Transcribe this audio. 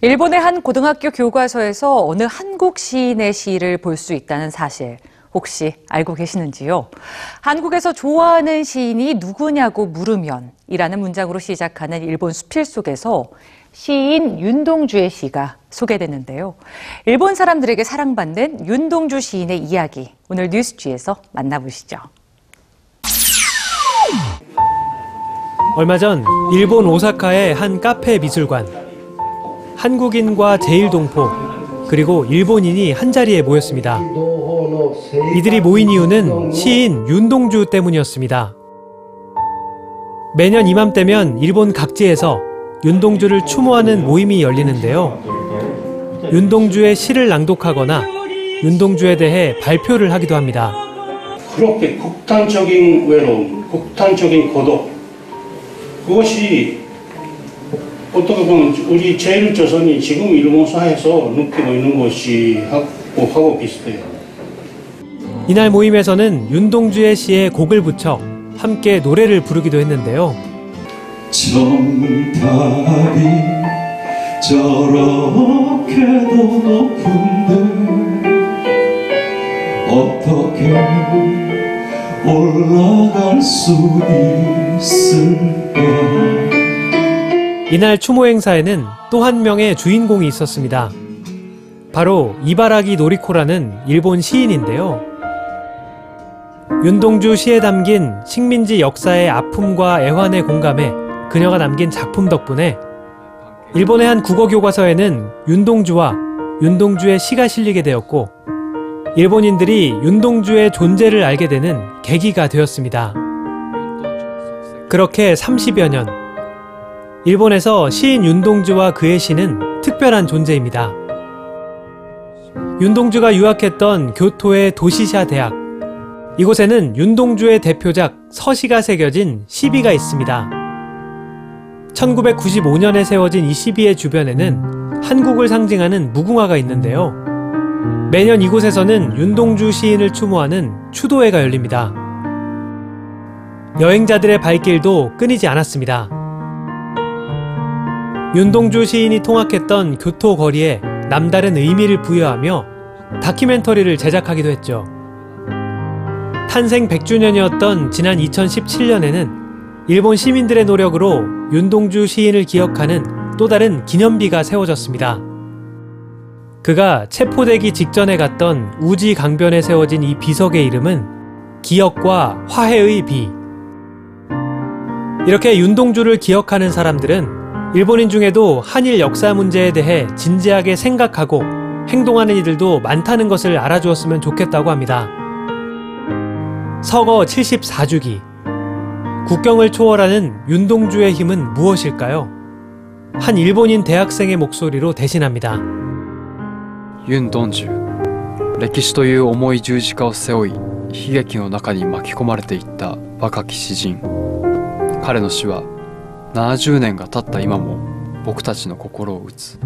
일본의 한 고등학교 교과서에서 어느 한국 시인의 시를 볼 수 있다는 사실 혹시 알고 계시는지요? 한국에서 좋아하는 시인이 누구냐고 물으면 이라는 문장으로 시작하는 일본 수필 속에서 시인 윤동주의 시가 소개되는데요. 일본 사람들에게 사랑받는 윤동주 시인의 이야기 오늘 뉴스지에서 만나보시죠. 얼마 전 일본 오사카의 한 카페 미술관. 한국인과 제일동포 그리고 일본인이 한 자리에 모였습니다. 이들이 모인 이유는 시인 윤동주 때문이었습니다. 매년 이맘때면 일본 각지에서 윤동주를 추모하는 모임이 열리는데요. 윤동주의 시를 낭독하거나 윤동주에 대해 발표를 하기도 합니다. 그렇게 극단적인 외로움, 극단적인 고독, 그것이 어떻게 보면 우리 제일조선이 지금 일본 사회에서 느끼고 있는 것이 하고, 하고 비슷해요. 이날 모임에서는 윤동주의 시에 곡을 붙여 함께 노래를 부르기도 했는데요. 정답이 저렇게도 높은데 어떻게 올라갈 수 있을까 이날 추모 행사에는 또 한 명의 주인공이 있었습니다. 바로 이바라기 노리코라는 일본 시인인데요. 윤동주 시에 담긴 식민지 역사의 아픔과 애환에 공감해 그녀가 남긴 작품 덕분에 일본의 한 국어 교과서에는 윤동주와 윤동주의 시가 실리게 되었고 일본인들이 윤동주의 존재를 알게 되는 계기가 되었습니다. 그렇게 30여 년 일본에서 시인 윤동주와 그의 시는 특별한 존재입니다. 윤동주가 유학했던 교토의 도시샤 대학. 이곳에는 윤동주의 대표작 서시가 새겨진 시비가 있습니다. 1995년에 세워진 이 시비의 주변에는 한국을 상징하는 무궁화가 있는데요. 매년 이곳에서는 윤동주 시인을 추모하는 추도회가 열립니다. 여행자들의 발길도 끊이지 않았습니다. 윤동주 시인이 통학했던 교토 거리에 남다른 의미를 부여하며 다큐멘터리를 제작하기도 했죠. 탄생 100주년이었던 지난 2017년에는 일본 시민들의 노력으로 윤동주 시인을 기억하는 또 다른 기념비가 세워졌습니다. 그가 체포되기 직전에 갔던 우지 강변에 세워진 이 비석의 이름은 기억과 화해의 비. 이렇게 윤동주를 기억하는 사람들은 일본인 중에도 한일 역사 문제에 대해 진지하게 생각하고 행동하는 이들도 많다는 것을 알아주었으면 좋겠다고 합니다. 서거 74주기. 국경을 초월하는 윤동주의 힘은 무엇일까요? 한 일본인 대학생의 목소리로 대신합니다. ユン・ドンジュ歴史という重い十字架を背負い悲劇の中に巻き込まれていった若き詩人彼の死は 70年が経った今も僕たちの心を打つ。